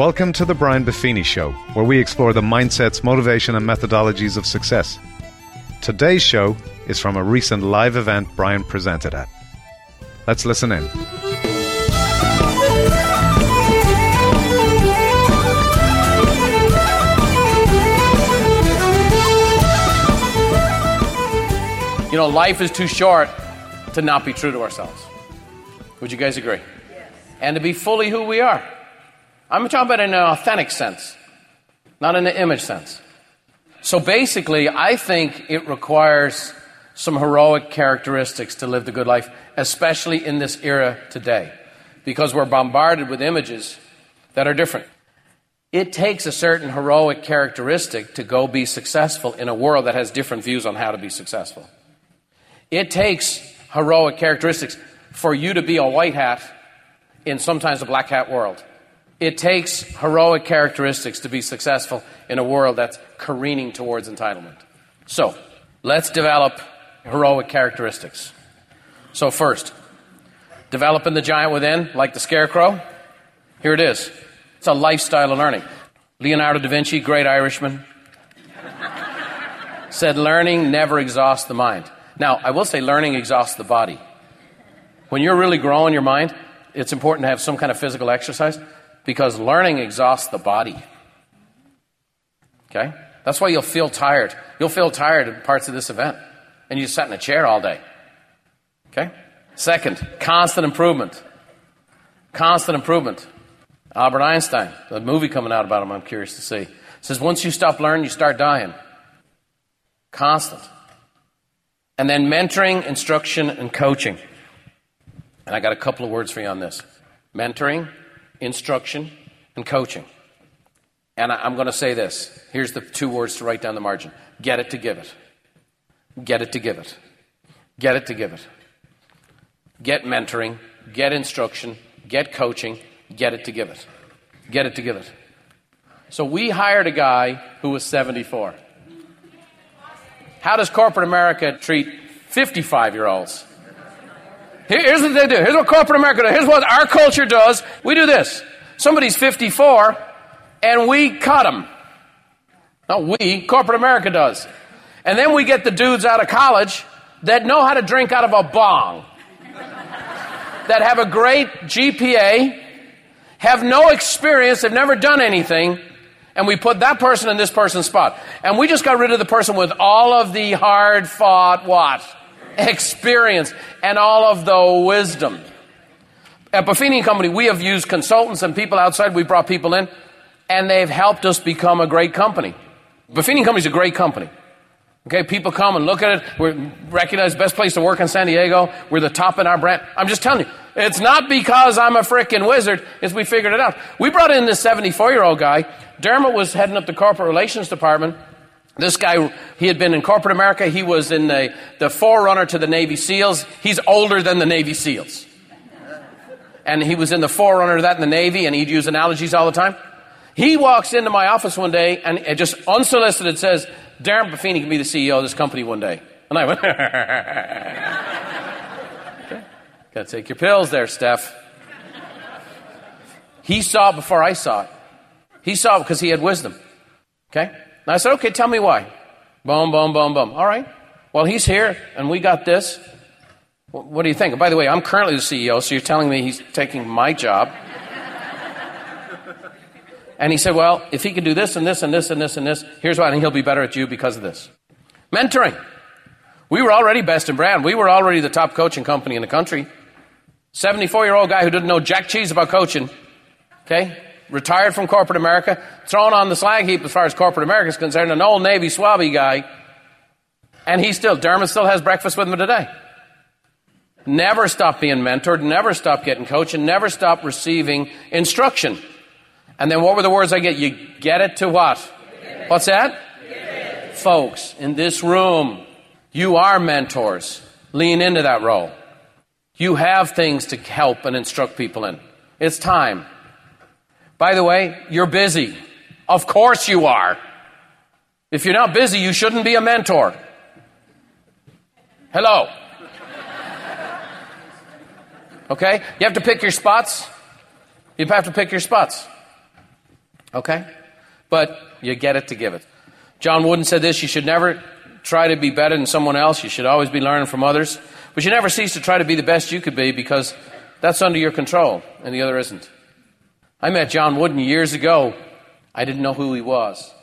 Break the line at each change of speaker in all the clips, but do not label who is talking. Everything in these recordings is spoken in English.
Welcome to the Brian Buffini Show, where we explore the mindsets, motivation, and methodologies of success. Today's show is from a recent live event Brian presented at. Let's listen in.
You know, life is too short to not be true to ourselves. Would you guys agree? Yes. And to be fully who we are. I'm talking about in an authentic sense, not in an image sense. So basically, I think it requires some heroic characteristics to live the good life, especially in this era today, because we're bombarded with images that are different. It takes a certain heroic characteristic to go be successful in a world that has different views on how to be successful. It takes heroic characteristics for you to be a white hat in sometimes a black hat world. It takes heroic characteristics to be successful in a world that's careening towards entitlement. So, let's develop heroic characteristics. So, first, developing the giant within, like the scarecrow. Here it is. It's a lifestyle of learning. Leonardo da Vinci, great Irishman, said learning never exhausts the mind. Now, I will say learning exhausts the body. When you're really growing your mind, it's important to have some kind of physical exercise because learning exhausts the body. Okay? That's why you'll feel tired. You'll feel tired in parts of this event, and you sat in a chair all day. Okay? Second, constant improvement. Constant improvement. Albert Einstein, the movie coming out about him, I'm curious to see, says once you stop learning, you start dying. Constant. And then mentoring, instruction, and coaching. And I got a couple of words for you on this mentoring, instruction, and coaching. And I'm going to say this. Here's the two words to write down the margin get it to give it. Get it to give it. Get it to give it. Get mentoring, get instruction, get coaching, get it to give it. Get it to give it. So we hired a guy who was 74. How does corporate America treat 55 year olds? Here's what they do. Here's what corporate America does. Here's what our culture does. We do this. Somebody's 54 and we cut them. Not we, corporate America does. And then we get the dudes out of college that know how to drink out of a bong, that have a great GPA, have no experience, have never done anything, and we put that person in this person's spot. And we just got rid of the person with all of the hard fought what? Experience and all of the wisdom. At Buffini Company, we have used consultants and people outside. We brought people in, and they've helped us become a great company. Buffini Company is a great company. Okay, people come and look at it. We're recognized best place to work in San Diego. We're the top in our brand. I'm just telling you, it's not because I'm a freaking wizard, it's we figured it out. We brought in this 74 year old guy. Dermot was heading up the corporate relations department. This guy, he had been in corporate America. He was in the, the forerunner to the Navy SEALs. He's older than the Navy SEALs. And he was in the forerunner to that in the Navy, and he'd use analogies all the time. He walks into my office one day and just unsolicited says, Darren Buffini can be the CEO of this company one day. And I went, okay. Gotta take your pills there, Steph. He saw it before I saw it. He saw it because he had wisdom. Okay? And I said, okay, tell me why. Boom, boom, boom, boom. All right. Well, he's here and we got this. What do you think? by the way, I'm currently the CEO, so you're telling me he's taking my job. And he said, Well, if he can do this and this and this and this and this, here's why, and he'll be better at you because of this. Mentoring. We were already best in brand. We were already the top coaching company in the country. 74 year old guy who didn't know jack cheese about coaching. Okay? Retired from corporate America, thrown on the slag heap as far as corporate America is concerned, an old Navy swabby guy. And he still, Dermot still has breakfast with him today. Never stop being mentored, never stop getting coached, and never stop receiving instruction. And then what were the words I get? You get it to what? What's that? Folks, in this room, you are mentors. Lean into that role. You have things to help and instruct people in. It's time. By the way, you're busy. Of course you are. If you're not busy, you shouldn't be a mentor. Hello. Okay? You have to pick your spots. You have to pick your spots. Okay? But you get it to give it. John Wooden said this you should never try to be better than someone else. You should always be learning from others. But you never cease to try to be the best you could be because that's under your control and the other isn't. I met John Wooden years ago. I didn't know who he was.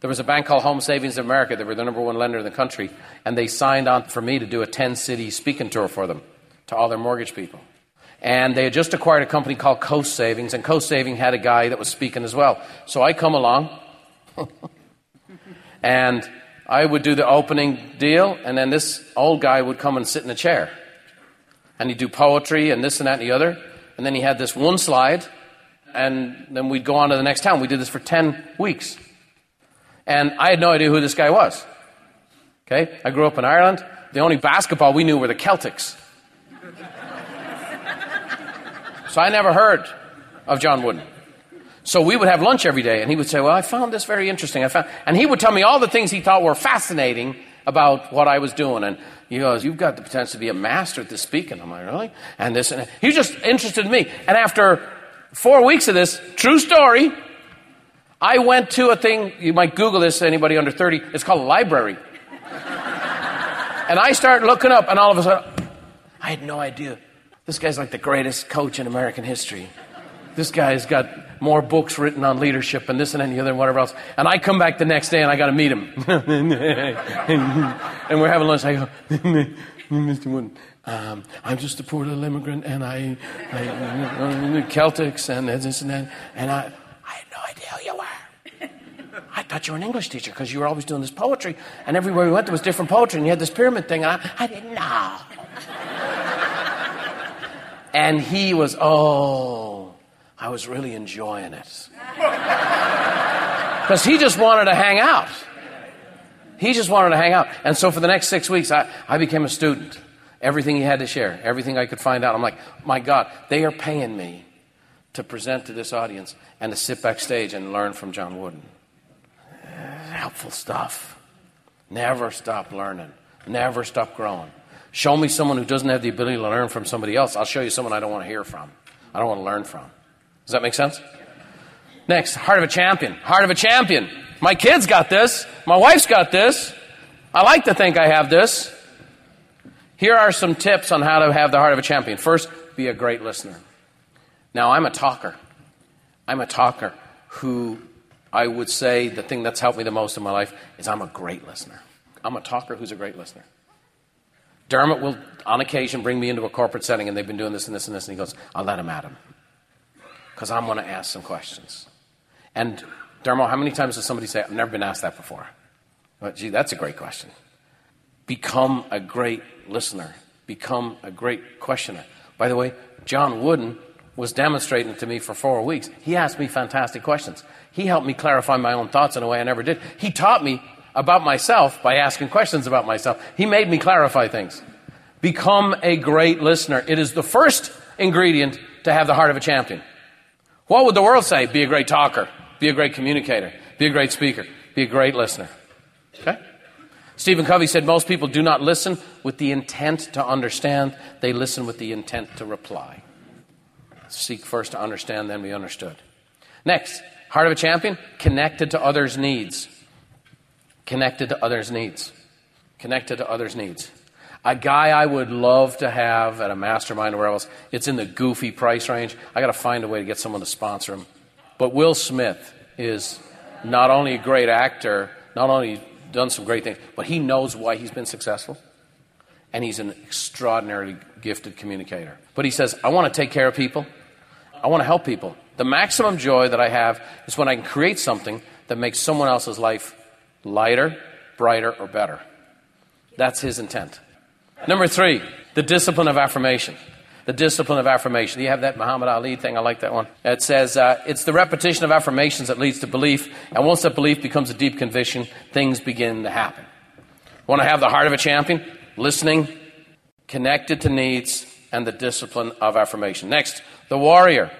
There was a bank called Home Savings of America. They were the number one lender in the country. And they signed on for me to do a 10 city speaking tour for them to all their mortgage people. And they had just acquired a company called Coast Savings, and Coast Saving had a guy that was speaking as well. So I come along, and I would do the opening deal, and then this old guy would come and sit in a chair. And he'd do poetry and this and that and the other. And then he had this one slide, and then we'd go on to the next town. We did this for 10 weeks. And I had no idea who this guy was. Okay? I grew up in Ireland. The only basketball we knew were the Celtics. so I never heard of John Wooden. So we would have lunch every day, and he would say, Well, I found this very interesting. I found, and he would tell me all the things he thought were fascinating about what I was doing. And he goes, You've got the potential to be a master at this speaking. I'm like, Really? And this, and he was just interested in me. And after four weeks of this, true story, I went to a thing, you might Google this, anybody under 30, it's called a library. and I start looking up, and all of a sudden, I had no idea. This guy's like the greatest coach in American history. This guy's got more books written on leadership and this and any other and whatever else. And I come back the next day and I got to meet him. and we're having lunch. I go, Mr. Wooden, um, I'm just a poor little immigrant and I, I Celtics and this and that. And I, I had no idea who you were. I thought you were an English teacher because you were always doing this poetry. And everywhere we went, there was different poetry. And you had this pyramid thing. And I, I didn't know. and he was, oh. I was really enjoying it. Because he just wanted to hang out. He just wanted to hang out. And so for the next six weeks, I, I became a student. Everything he had to share, everything I could find out. I'm like, my God, they are paying me to present to this audience and to sit backstage and learn from John Wooden. Helpful stuff. Never stop learning. Never stop growing. Show me someone who doesn't have the ability to learn from somebody else. I'll show you someone I don't want to hear from. I don't want to learn from. Does that make sense? Next, heart of a champion. Heart of a champion. My kids got this. My wife's got this. I like to think I have this. Here are some tips on how to have the heart of a champion. First, be a great listener. Now, I'm a talker. I'm a talker who I would say the thing that's helped me the most in my life is I'm a great listener. I'm a talker who's a great listener. Dermot will, on occasion, bring me into a corporate setting and they've been doing this and this and this, and he goes, I'll let him at him because I'm going to ask some questions. And Dermot, how many times does somebody say, I've never been asked that before? Well, gee, that's a great question. Become a great listener. Become a great questioner. By the way, John Wooden was demonstrating to me for four weeks. He asked me fantastic questions. He helped me clarify my own thoughts in a way I never did. He taught me about myself by asking questions about myself. He made me clarify things. Become a great listener. It is the first ingredient to have the heart of a champion. What would the world say? Be a great talker, be a great communicator, be a great speaker, be a great listener. Okay? Stephen Covey said most people do not listen with the intent to understand, they listen with the intent to reply. Seek first to understand, then be understood. Next, heart of a champion, connected to others' needs. Connected to others' needs. Connected to others' needs. A guy I would love to have at a mastermind or wherever else, it's in the goofy price range. I got to find a way to get someone to sponsor him. But Will Smith is not only a great actor, not only done some great things, but he knows why he's been successful. And he's an extraordinarily gifted communicator. But he says, I want to take care of people. I want to help people. The maximum joy that I have is when I can create something that makes someone else's life lighter, brighter, or better. That's his intent. Number three, the discipline of affirmation. The discipline of affirmation. You have that Muhammad Ali thing. I like that one. It says uh, it's the repetition of affirmations that leads to belief, and once that belief becomes a deep conviction, things begin to happen. Want to have the heart of a champion? Listening, connected to needs, and the discipline of affirmation. Next, the warrior.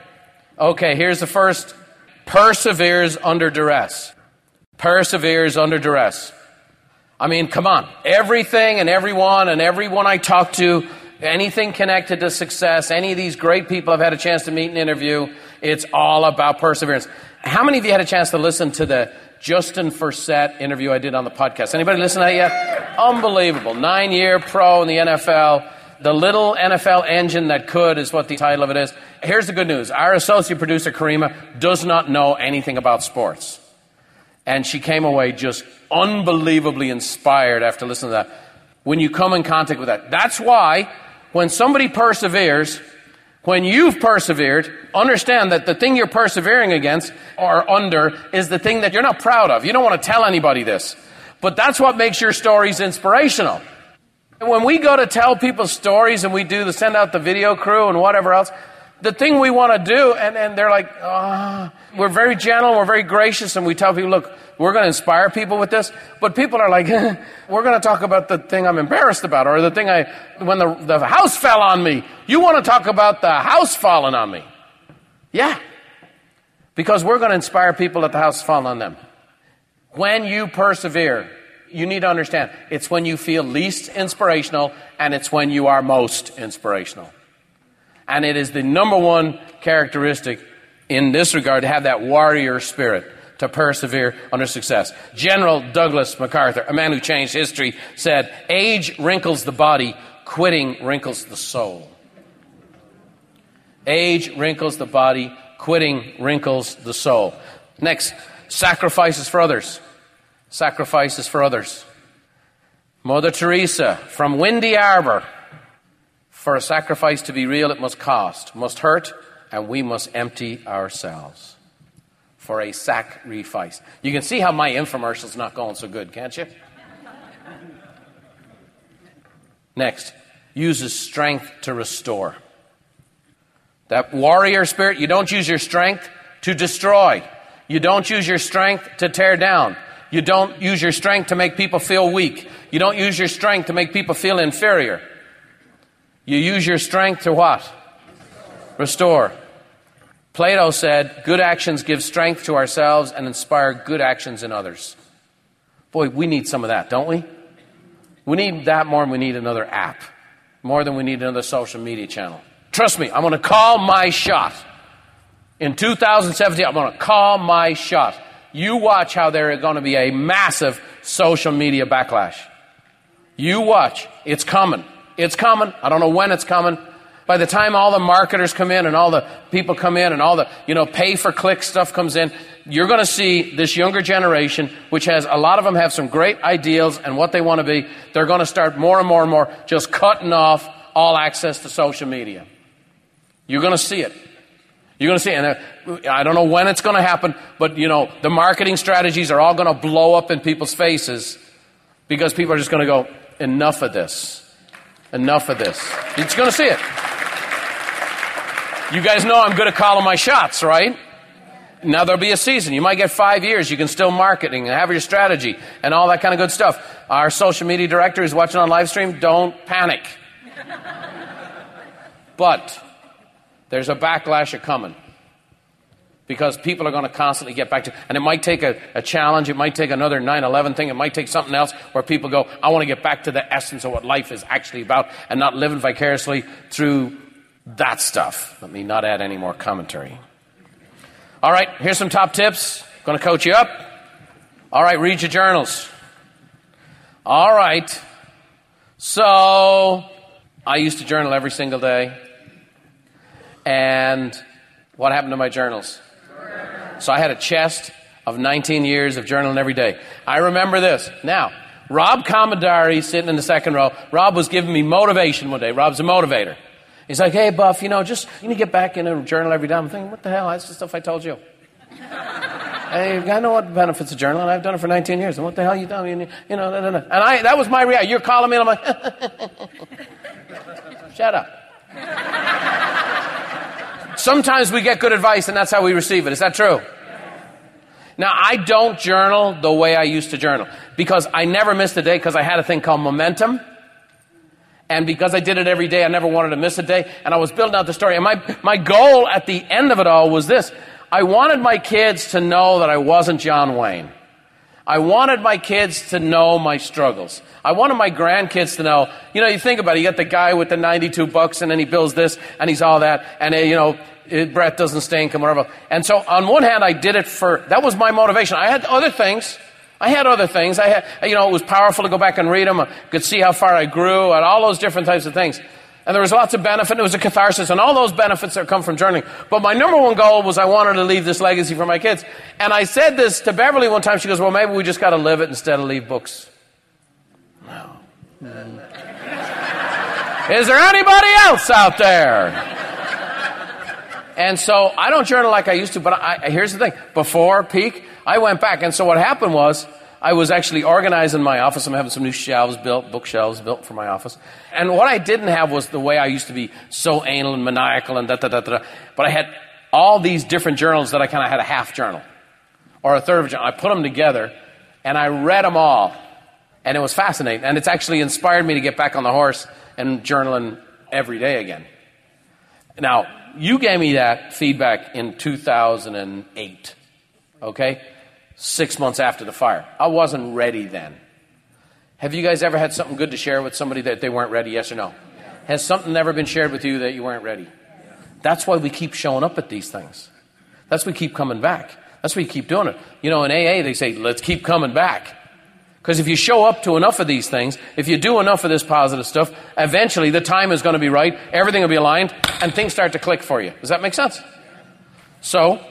Okay, here's the first. Perseveres under duress. Perseveres under duress. I mean, come on. Everything and everyone and everyone I talk to, anything connected to success, any of these great people I've had a chance to meet and interview, It's all about perseverance. How many of you had a chance to listen to the Justin Forsett interview I did on the podcast? Anybody listen to that yet? Unbelievable. Nine year pro in the NFL. The little NFL engine that could is what the title of it is. Here's the good news. Our associate producer, Karima, does not know anything about sports. And she came away just unbelievably inspired after listening to that. When you come in contact with that. That's why when somebody perseveres, when you've persevered, understand that the thing you're persevering against or under is the thing that you're not proud of. You don't want to tell anybody this. But that's what makes your stories inspirational. And when we go to tell people stories and we do the send out the video crew and whatever else, the thing we want to do, and, and they're like, oh, we're very gentle, we're very gracious, and we tell people, look, we're going to inspire people with this. But people are like, we're going to talk about the thing I'm embarrassed about, or the thing I, when the, the house fell on me. You want to talk about the house falling on me. Yeah. Because we're going to inspire people that the house fall on them. When you persevere, you need to understand it's when you feel least inspirational and it's when you are most inspirational. And it is the number one characteristic in this regard to have that warrior spirit to persevere under success. General Douglas MacArthur, a man who changed history, said, Age wrinkles the body, quitting wrinkles the soul. Age wrinkles the body, quitting wrinkles the soul. Next, sacrifices for others sacrifices for others. Mother Teresa from Windy Arbor. For a sacrifice to be real, it must cost, must hurt, and we must empty ourselves. For a sacrifice. You can see how my infomercial's not going so good, can't you? Next, uses strength to restore. That warrior spirit, you don't use your strength to destroy. You don't use your strength to tear down. You don't use your strength to make people feel weak. You don't use your strength to make people feel inferior. You use your strength to what? Restore. Plato said, Good actions give strength to ourselves and inspire good actions in others. Boy, we need some of that, don't we? We need that more than we need another app, more than we need another social media channel. Trust me, I'm going to call my shot. In 2017, I'm going to call my shot you watch how there is going to be a massive social media backlash. You watch. It's coming. It's coming. I don't know when it's coming. By the time all the marketers come in and all the people come in and all the, you know, pay for click stuff comes in, you're going to see this younger generation, which has, a lot of them have some great ideals and what they want to be. They're going to start more and more and more just cutting off all access to social media. You're going to see it. You're going to see, and uh, I don't know when it's going to happen, but you know, the marketing strategies are all going to blow up in people's faces because people are just going to go, enough of this. Enough of this. It's going to see it. You guys know I'm good at calling my shots, right? Now there'll be a season. You might get five years. You can still marketing and have your strategy and all that kind of good stuff. Our social media director who's watching on live stream, don't panic. But there's a backlash coming because people are going to constantly get back to and it might take a, a challenge it might take another 9-11 thing it might take something else where people go i want to get back to the essence of what life is actually about and not living vicariously through that stuff. Let me not add any more commentary. All right here's some top tips. Going to coach you up. All right read your journals. All right so i used to journal every single day. And what happened to my journals? So I had a chest of 19 years of journaling every day. I remember this. Now, Rob Commodari sitting in the second row. Rob was giving me motivation one day. Rob's a motivator. He's like, hey, Buff, you know, just, you need to get back in a journal every day. I'm thinking, what the hell? That's the stuff I told you. hey, I know what benefits of journaling. I've done it for 19 years. And what the hell you done? You know, no, no, no. And I, that was my reaction. You're calling me and I'm like, shut up. Sometimes we get good advice and that's how we receive it. Is that true? Now, I don't journal the way I used to journal because I never missed a day because I had a thing called momentum. And because I did it every day, I never wanted to miss a day. And I was building out the story. And my, my goal at the end of it all was this. I wanted my kids to know that I wasn't John Wayne. I wanted my kids to know my struggles. I wanted my grandkids to know, you know, you think about it, you got the guy with the 92 bucks and then he builds this and he's all that and, uh, you know, it, breath doesn't stink and whatever. And so on one hand, I did it for, that was my motivation. I had other things. I had other things. I had, you know, it was powerful to go back and read them. I could see how far I grew and all those different types of things. And there was lots of benefit. It was a catharsis and all those benefits that come from journaling. But my number one goal was I wanted to leave this legacy for my kids. And I said this to Beverly one time. She goes, well, maybe we just got to live it instead of leave books. No. Mm. Is there anybody else out there? And so I don't journal like I used to, but I, here's the thing. Before peak, I went back. And so what happened was I was actually organizing my office. I'm having some new shelves built, bookshelves built for my office. And what I didn't have was the way I used to be so anal and maniacal and da da da da. But I had all these different journals that I kind of had a half journal or a third of a journal. I put them together and I read them all. And it was fascinating. And it's actually inspired me to get back on the horse and journaling every day again. Now, you gave me that feedback in 2008. Okay? six months after the fire. I wasn't ready then. Have you guys ever had something good to share with somebody that they weren't ready? Yes or no? Has something never been shared with you that you weren't ready? That's why we keep showing up at these things. That's why we keep coming back. That's why we keep doing it. You know, in AA, they say, let's keep coming back. Because if you show up to enough of these things, if you do enough of this positive stuff, eventually the time is going to be right, everything will be aligned, and things start to click for you. Does that make sense? So,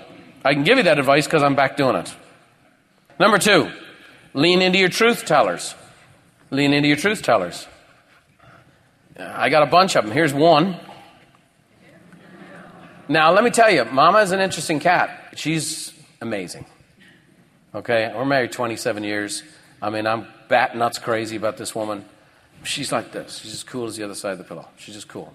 I can give you that advice because I'm back doing it. Number two, lean into your truth tellers. Lean into your truth tellers. I got a bunch of them. Here's one. Now, let me tell you, Mama is an interesting cat. She's amazing. Okay, we're married 27 years. I mean, I'm bat nuts crazy about this woman. She's like this. She's as cool as the other side of the pillow. She's just cool.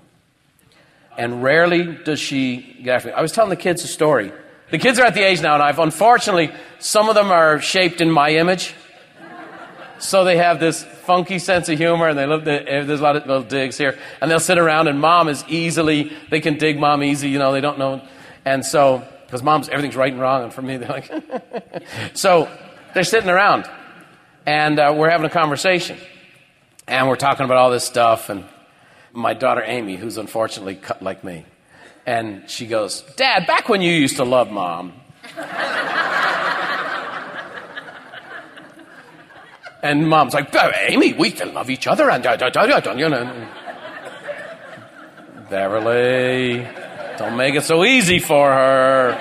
And rarely does she get after me. I was telling the kids a story the kids are at the age now, and I've unfortunately, some of them are shaped in my image. So they have this funky sense of humor, and they love the, eh, there's a lot of little digs here. And they'll sit around, and mom is easily, they can dig mom easy, you know, they don't know. And so, because mom's, everything's right and wrong, and for me, they're like, so they're sitting around, and uh, we're having a conversation. And we're talking about all this stuff, and my daughter Amy, who's unfortunately cut like me, and she goes, Dad, back when you used to love mom. and mom's like, Amy, we can love each other. And, uh, uh, uh, you know. Beverly, don't make it so easy for her.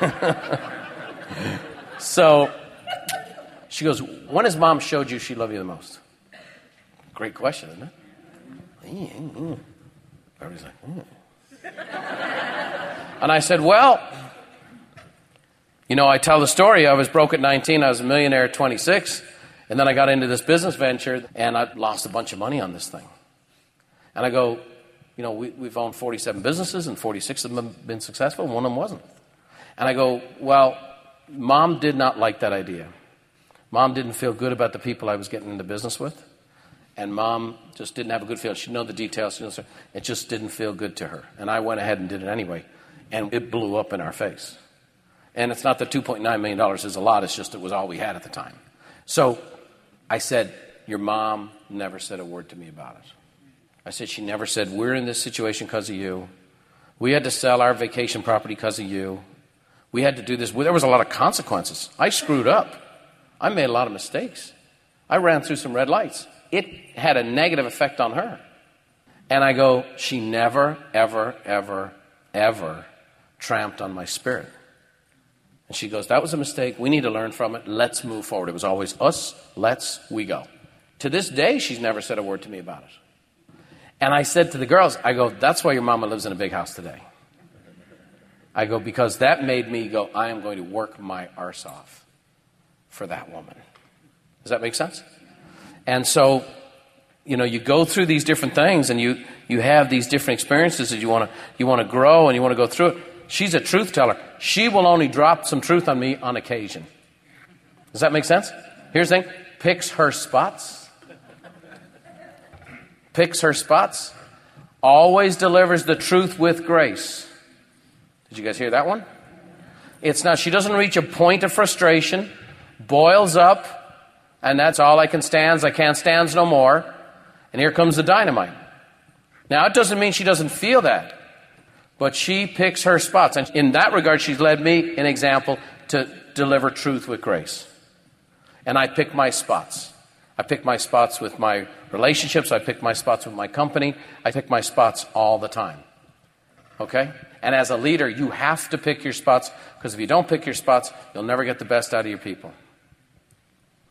so she goes, When has mom showed you she loved you the most? Great question, isn't it? Everybody's like, hmm. and I said, well, you know, I tell the story. I was broke at 19, I was a millionaire at 26, and then I got into this business venture, and I lost a bunch of money on this thing. And I go, you know, we, have owned 47 businesses, and 46 of them have been successful, and one of them wasn't. And I go, well, mom did not like that idea. Mom didn't feel good about the people I was getting into business with and mom just didn't have a good feeling. She knew the details. it just didn't feel good to her. And I went ahead and did it anyway. And it blew up in our face. And it's not that $2.9 million is a lot, it's just it was all we had at the time. So I said, Your mom never said a word to me about it. I said, She never said, We're in this situation because of you. We had to sell our vacation property because of you. We had to do this. There was a lot of consequences. I screwed up. I made a lot of mistakes. I ran through some red lights it had a negative effect on her. And I go, she never, ever, ever, ever tramped on my spirit. And she goes, that was a mistake. We need to learn from it. Let's move forward. It was always us, let's, we go. To this day, she's never said a word to me about it. And I said to the girls, I go, that's why your mama lives in a big house today. I go, because that made me go, I am going to work my arse off for that woman. Does that make sense? And so, you know, you go through these different things and you, you have these different experiences that you want to you want to grow and you want to go through it. She's a truth teller. She will only drop some truth on me on occasion. Does that make sense? Here's the thing picks her spots. Picks her spots. Always delivers the truth with grace. Did you guys hear that one? It's not, she doesn't reach a point of frustration, boils up, and that's all I can stands. I can't stands no more. And here comes the dynamite. Now, it doesn't mean she doesn't feel that, but she picks her spots. And in that regard, she's led me an example to deliver truth with grace. And I pick my spots. I pick my spots with my relationships. I pick my spots with my company. I pick my spots all the time. Okay? And as a leader, you have to pick your spots because if you don't pick your spots, you'll never get the best out of your people.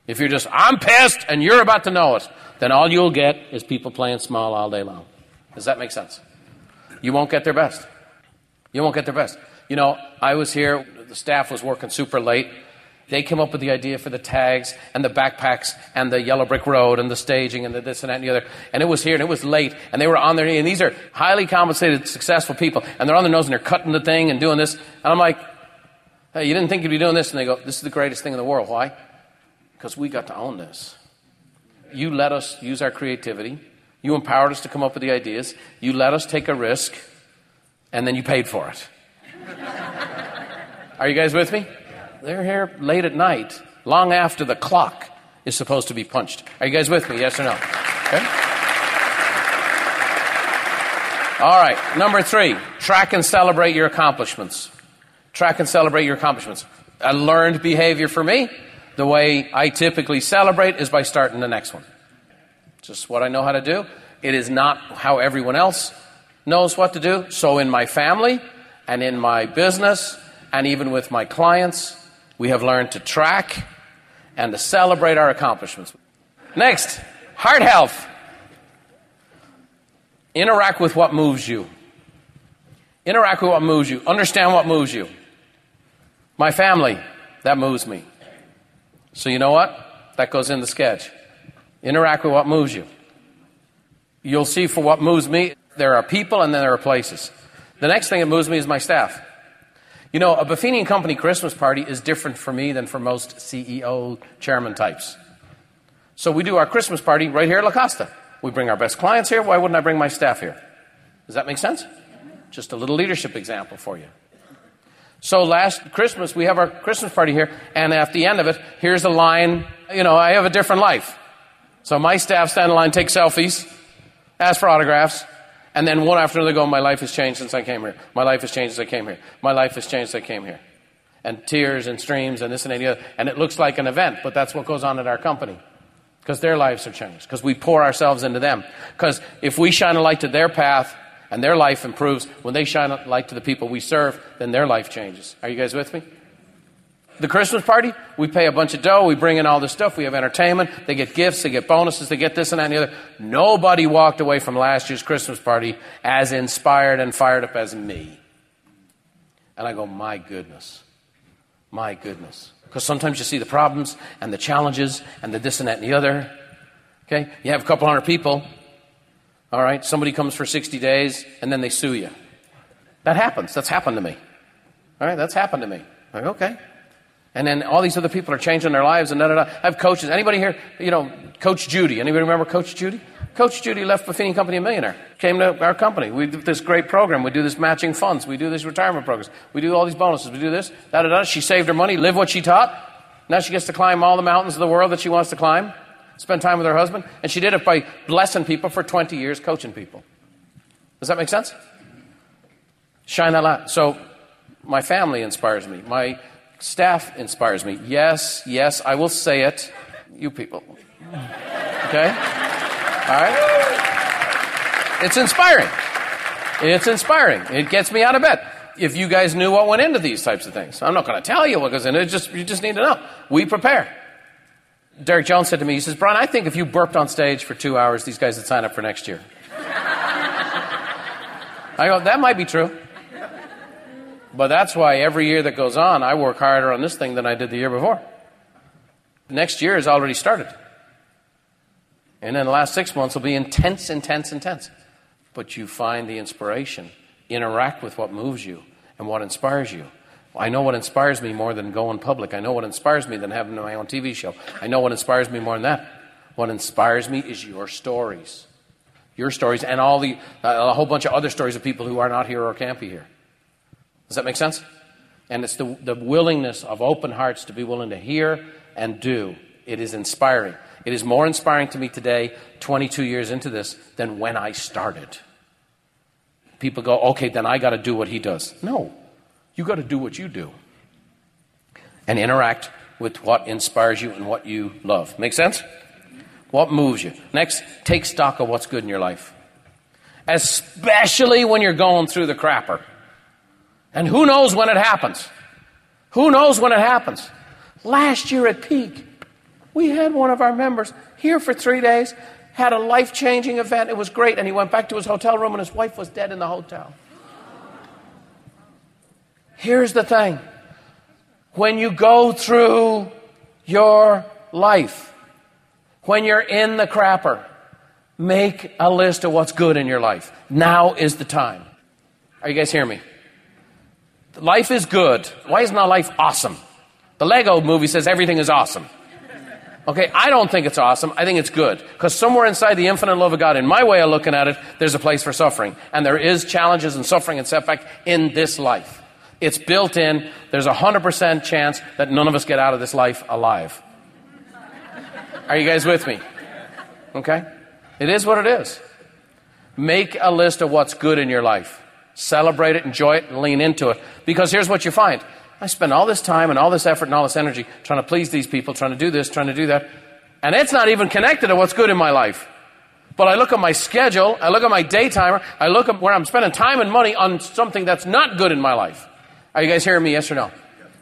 If you're just, I'm pissed and you're about to know it, then all you'll get is people playing small all day long. Does that make sense? You won't get their best. You won't get their best. You know, I was here, the staff was working super late. They came up with the idea for the tags and the backpacks and the yellow brick road and the staging and the this and that and the other. And it was here and it was late and they were on their knee. And these are highly compensated, successful people. And they're on their nose and they're cutting the thing and doing this. And I'm like, hey, you didn't think you'd be doing this? And they go, this is the greatest thing in the world. Why? Because we got to own this. You let us use our creativity. You empowered us to come up with the ideas. You let us take a risk. And then you paid for it. Are you guys with me? They're here late at night, long after the clock is supposed to be punched. Are you guys with me? Yes or no? Okay. All right. Number three, track and celebrate your accomplishments. Track and celebrate your accomplishments. A learned behavior for me. The way I typically celebrate is by starting the next one. Just what I know how to do. It is not how everyone else knows what to do. So in my family and in my business and even with my clients, we have learned to track and to celebrate our accomplishments. Next, heart health. Interact with what moves you. Interact with what moves you. Understand what moves you. My family, that moves me. So you know what? That goes in the sketch. Interact with what moves you. You'll see for what moves me, there are people and then there are places. The next thing that moves me is my staff. You know, a Buffini and Company Christmas party is different for me than for most CEO chairman types. So we do our Christmas party right here at La Costa. We bring our best clients here. Why wouldn't I bring my staff here? Does that make sense? Just a little leadership example for you. So last Christmas, we have our Christmas party here, and at the end of it, here's a line, you know, I have a different life. So my staff stand in line, take selfies, ask for autographs, and then one after another go, my life has changed since I came here. My life has changed since I came here. My life has changed since I came here. And tears and streams and this and that and the other. And it looks like an event, but that's what goes on at our company. Because their lives are changed. Because we pour ourselves into them. Because if we shine a light to their path and their life improves, when they shine a light to the people we serve, then their life changes. Are you guys with me? the Christmas party, we pay a bunch of dough, we bring in all this stuff, we have entertainment, they get gifts, they get bonuses, they get this and that and the other. Nobody walked away from last year's Christmas party as inspired and fired up as me. And I go, my goodness. My goodness. Because sometimes you see the problems and the challenges and the this and that and the other. Okay? You have a couple hundred people. All right? Somebody comes for 60 days and then they sue you. That happens. That's happened to me. All right? That's happened to me. Like, okay. And then all these other people are changing their lives and da da da. I have coaches. Anybody here, you know, Coach Judy? Anybody remember Coach Judy? Coach Judy left Buffini Company a millionaire. Came to our company. We do this great program. We do this matching funds. We do this retirement programs. We do all these bonuses. We do this, da da da. She saved her money, lived what she taught. Now she gets to climb all the mountains of the world that she wants to climb, spend time with her husband. And she did it by blessing people for 20 years, coaching people. Does that make sense? Shine that light. So my family inspires me. My Staff inspires me. Yes, yes, I will say it. You people. Okay? All right? It's inspiring. It's inspiring. It gets me out of bed. If you guys knew what went into these types of things, I'm not going to tell you what goes into it. Just you just need to know. We prepare. Derek Jones said to me, he says, Brian, I think if you burped on stage for two hours, these guys would sign up for next year. I go, that might be true. But that's why every year that goes on, I work harder on this thing than I did the year before. Next year has already started. And then the last six months will be intense, intense, intense. But you find the inspiration. Interact with what moves you and what inspires you. I know what inspires me more than going public. I know what inspires me than having my own TV show. I know what inspires me more than that. What inspires me is your stories. Your stories and all the, uh, a whole bunch of other stories of people who are not here or can't be here. Does that make sense? And it's the, the willingness of open hearts to be willing to hear and do. It is inspiring. It is more inspiring to me today, 22 years into this, than when I started. People go, okay, then I got to do what he does. No, you got to do what you do and interact with what inspires you and what you love. Make sense? What moves you? Next, take stock of what's good in your life, especially when you're going through the crapper. And who knows when it happens? Who knows when it happens? Last year at Peak, we had one of our members here for three days, had a life changing event. It was great. And he went back to his hotel room, and his wife was dead in the hotel. Here's the thing when you go through your life, when you're in the crapper, make a list of what's good in your life. Now is the time. Are you guys hearing me? Life is good. Why is not life awesome? The Lego movie says everything is awesome. Okay, I don't think it's awesome. I think it's good. Because somewhere inside the infinite love of God, in my way of looking at it, there's a place for suffering. And there is challenges and suffering and setback in this life. It's built in. There's a 100% chance that none of us get out of this life alive. Are you guys with me? Okay? It is what it is. Make a list of what's good in your life. Celebrate it, enjoy it, and lean into it. Because here's what you find I spend all this time and all this effort and all this energy trying to please these people, trying to do this, trying to do that. And it's not even connected to what's good in my life. But I look at my schedule, I look at my day timer, I look at where I'm spending time and money on something that's not good in my life. Are you guys hearing me? Yes or no?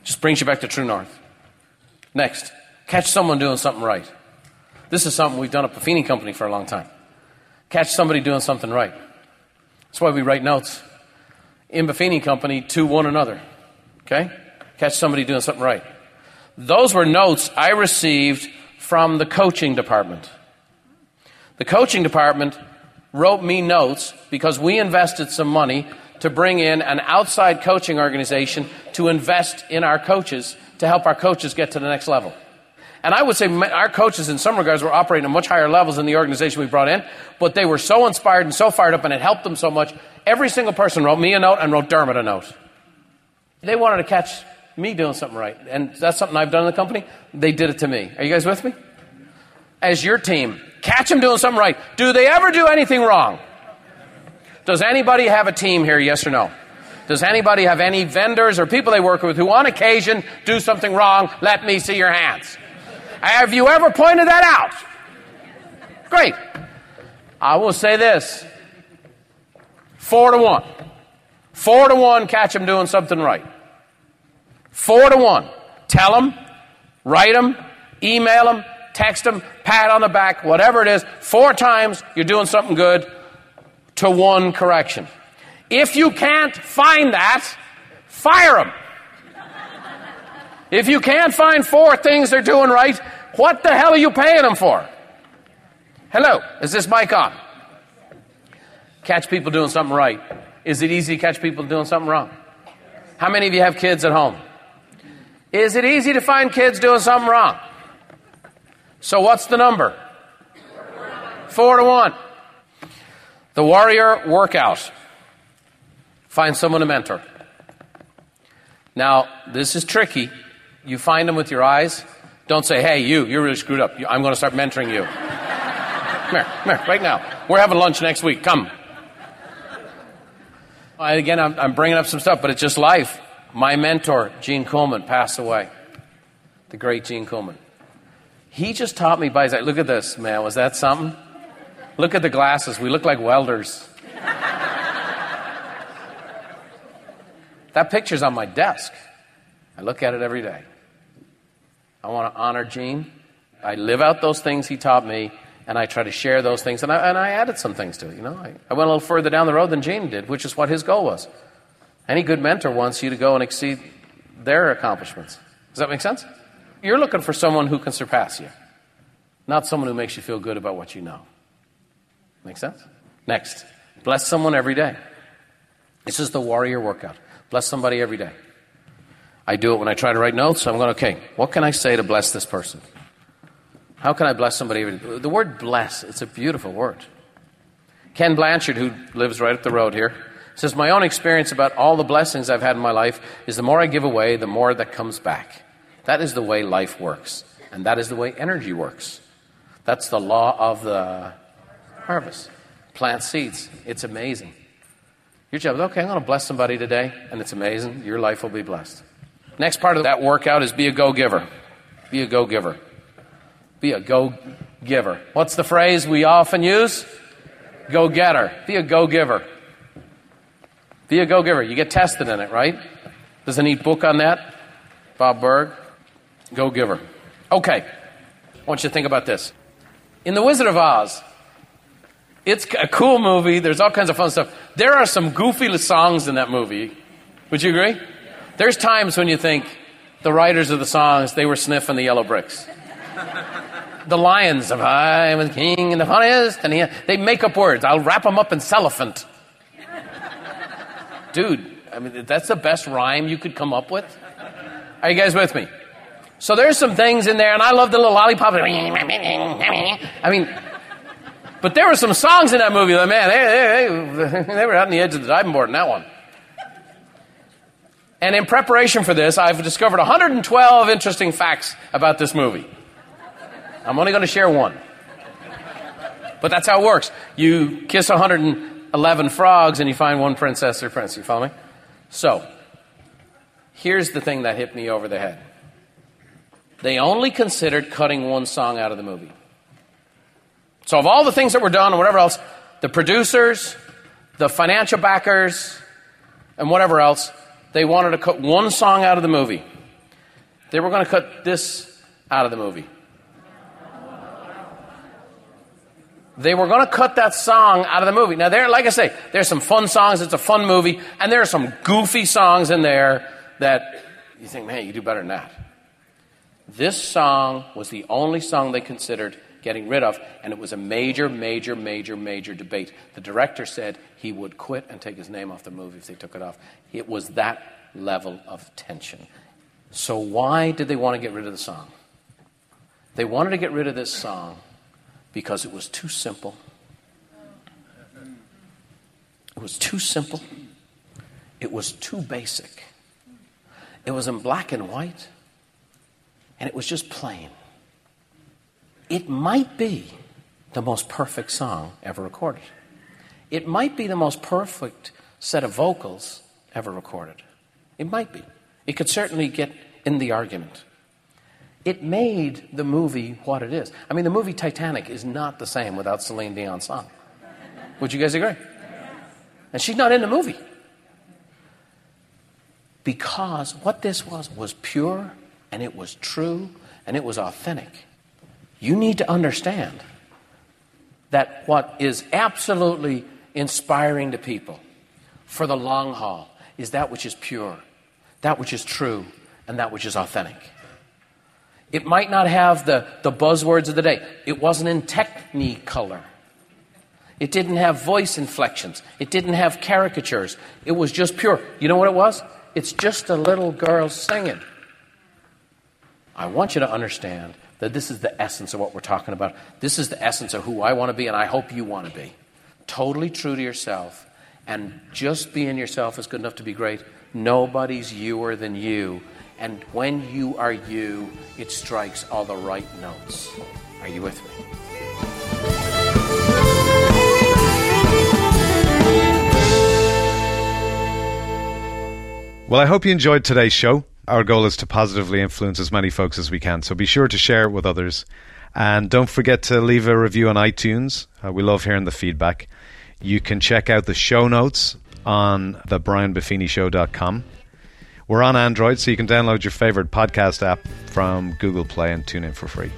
Just brings you back to true north. Next, catch someone doing something right. This is something we've done at Buffini Company for a long time. Catch somebody doing something right. That's why we write notes in Buffini Company to one another. Okay? catch somebody doing something right. Those were notes I received from the coaching department. The coaching department wrote me notes because we invested some money to bring in an outside coaching organization to invest in our coaches to help our coaches get to the next level. And I would say our coaches, in some regards, were operating at much higher levels than the organization we brought in, but they were so inspired and so fired up, and it helped them so much. Every single person wrote me a note and wrote Dermot a note. They wanted to catch me doing something right. And that's something I've done in the company. They did it to me. Are you guys with me? As your team, catch them doing something right. Do they ever do anything wrong? Does anybody have a team here, yes or no? Does anybody have any vendors or people they work with who on occasion do something wrong? Let me see your hands. Have you ever pointed that out? Great. I will say this. Four to one. Four to one, catch them doing something right. Four to one. Tell them, write them, email them, text them, pat on the back, whatever it is. Four times you're doing something good to one correction. If you can't find that, fire them. If you can't find four things they're doing right, what the hell are you paying them for? Hello, is this mic on? Catch people doing something right. Is it easy to catch people doing something wrong? How many of you have kids at home? Is it easy to find kids doing something wrong? So what's the number? Four to one. The warrior workout. Find someone to mentor. Now, this is tricky. You find them with your eyes. Don't say, hey, you, you're really screwed up. I'm going to start mentoring you. come here, come here, right now. We're having lunch next week. Come. again, I'm, I'm bringing up some stuff, but it's just life. My mentor, Gene Coleman, passed away. The great Gene Coleman. He just taught me by his eye. Look at this, man. Was that something? Look at the glasses. We look like welders. that picture's on my desk. I look at it every day. I want to honor Gene. I live out those things he taught me, and I try to share those things. And I, and I added some things to it. You know, I, I went a little further down the road than Gene did, which is what his goal was. Any good mentor wants you to go and exceed their accomplishments. Does that make sense? You're looking for someone who can surpass you, not someone who makes you feel good about what you know. Make sense? Next, bless someone every day. This is the warrior workout. Bless somebody every day. I do it when I try to write notes. I'm going, okay, what can I say to bless this person? How can I bless somebody? The word bless, it's a beautiful word. Ken Blanchard, who lives right up the road here, says, My own experience about all the blessings I've had in my life is the more I give away, the more that comes back. That is the way life works. And that is the way energy works. That's the law of the harvest. Plant seeds. It's amazing. Your job is okay, I'm going to bless somebody today, and it's amazing. Your life will be blessed. Next part of that workout is be a go giver. Be a go giver. Be a go giver. What's the phrase we often use? Go getter. Be a go giver. Be a go giver. You get tested in it, right? There's a neat book on that. Bob Burg. Go giver. Okay. I want you to think about this. In The Wizard of Oz, it's a cool movie. There's all kinds of fun stuff. There are some goofy songs in that movie. Would you agree? There's times when you think the writers of the songs, they were sniffing the yellow bricks. the lions of I am was king and the funniest, and he, they make up words. I'll wrap them up in cellophant. Dude, I mean, that's the best rhyme you could come up with. Are you guys with me? So there's some things in there, and I love the little lollipop. I mean, but there were some songs in that movie that, man, they, they, they were out on the edge of the diving board in that one. And in preparation for this, I've discovered 112 interesting facts about this movie. I'm only going to share one. But that's how it works. You kiss 111 frogs and you find one princess or prince. You follow me? So, here's the thing that hit me over the head. They only considered cutting one song out of the movie. So, of all the things that were done and whatever else, the producers, the financial backers, and whatever else, they wanted to cut one song out of the movie. They were going to cut this out of the movie. They were going to cut that song out of the movie. Now, there, like I say, there's some fun songs. It's a fun movie, and there are some goofy songs in there that you think, man, you do better than that. This song was the only song they considered getting rid of, and it was a major, major, major, major debate. The director said he would quit and take his name off the movie if they took it off. It was that level of tension. So, why did they want to get rid of the song? They wanted to get rid of this song because it was too simple. It was too simple. It was too basic. It was in black and white. And it was just plain. It might be the most perfect song ever recorded. It might be the most perfect set of vocals ever recorded. It might be. It could certainly get in the argument. It made the movie what it is. I mean, the movie Titanic is not the same without Celine Dion's song. Would you guys agree? And she's not in the movie. Because what this was was pure and it was true and it was authentic. You need to understand that what is absolutely inspiring to people for the long haul is that which is pure, that which is true, and that which is authentic. It might not have the, the buzzwords of the day. It wasn't in technicolor. It didn't have voice inflections. It didn't have caricatures. It was just pure. You know what it was? It's just a little girl singing. I want you to understand that this is the essence of what we're talking about. This is the essence of who I want to be, and I hope you want to be. Totally true to yourself, and just being yourself is good enough to be great. Nobody's youer than you, and when you are you, it strikes all the right notes. Are you with me?
Well, I hope you enjoyed today's show. Our goal is to positively influence as many folks as we can, so be sure to share it with others. And don't forget to leave a review on iTunes. Uh, we love hearing the feedback. You can check out the show notes on the brianbuffinishow.com. We're on Android, so you can download your favorite podcast app from Google Play and tune in for free.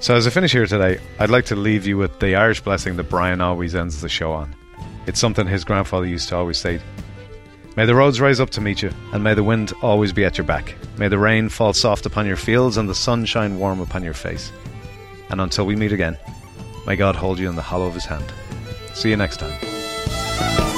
So, as I finish here today, I'd like to leave you with the Irish blessing that Brian always ends the show on. It's something his grandfather used to always say May the roads rise up to meet you, and may the wind always be at your back. May the rain fall soft upon your fields, and the sun shine warm upon your face. And until we meet again, may God hold you in the hollow of his hand. See you next time.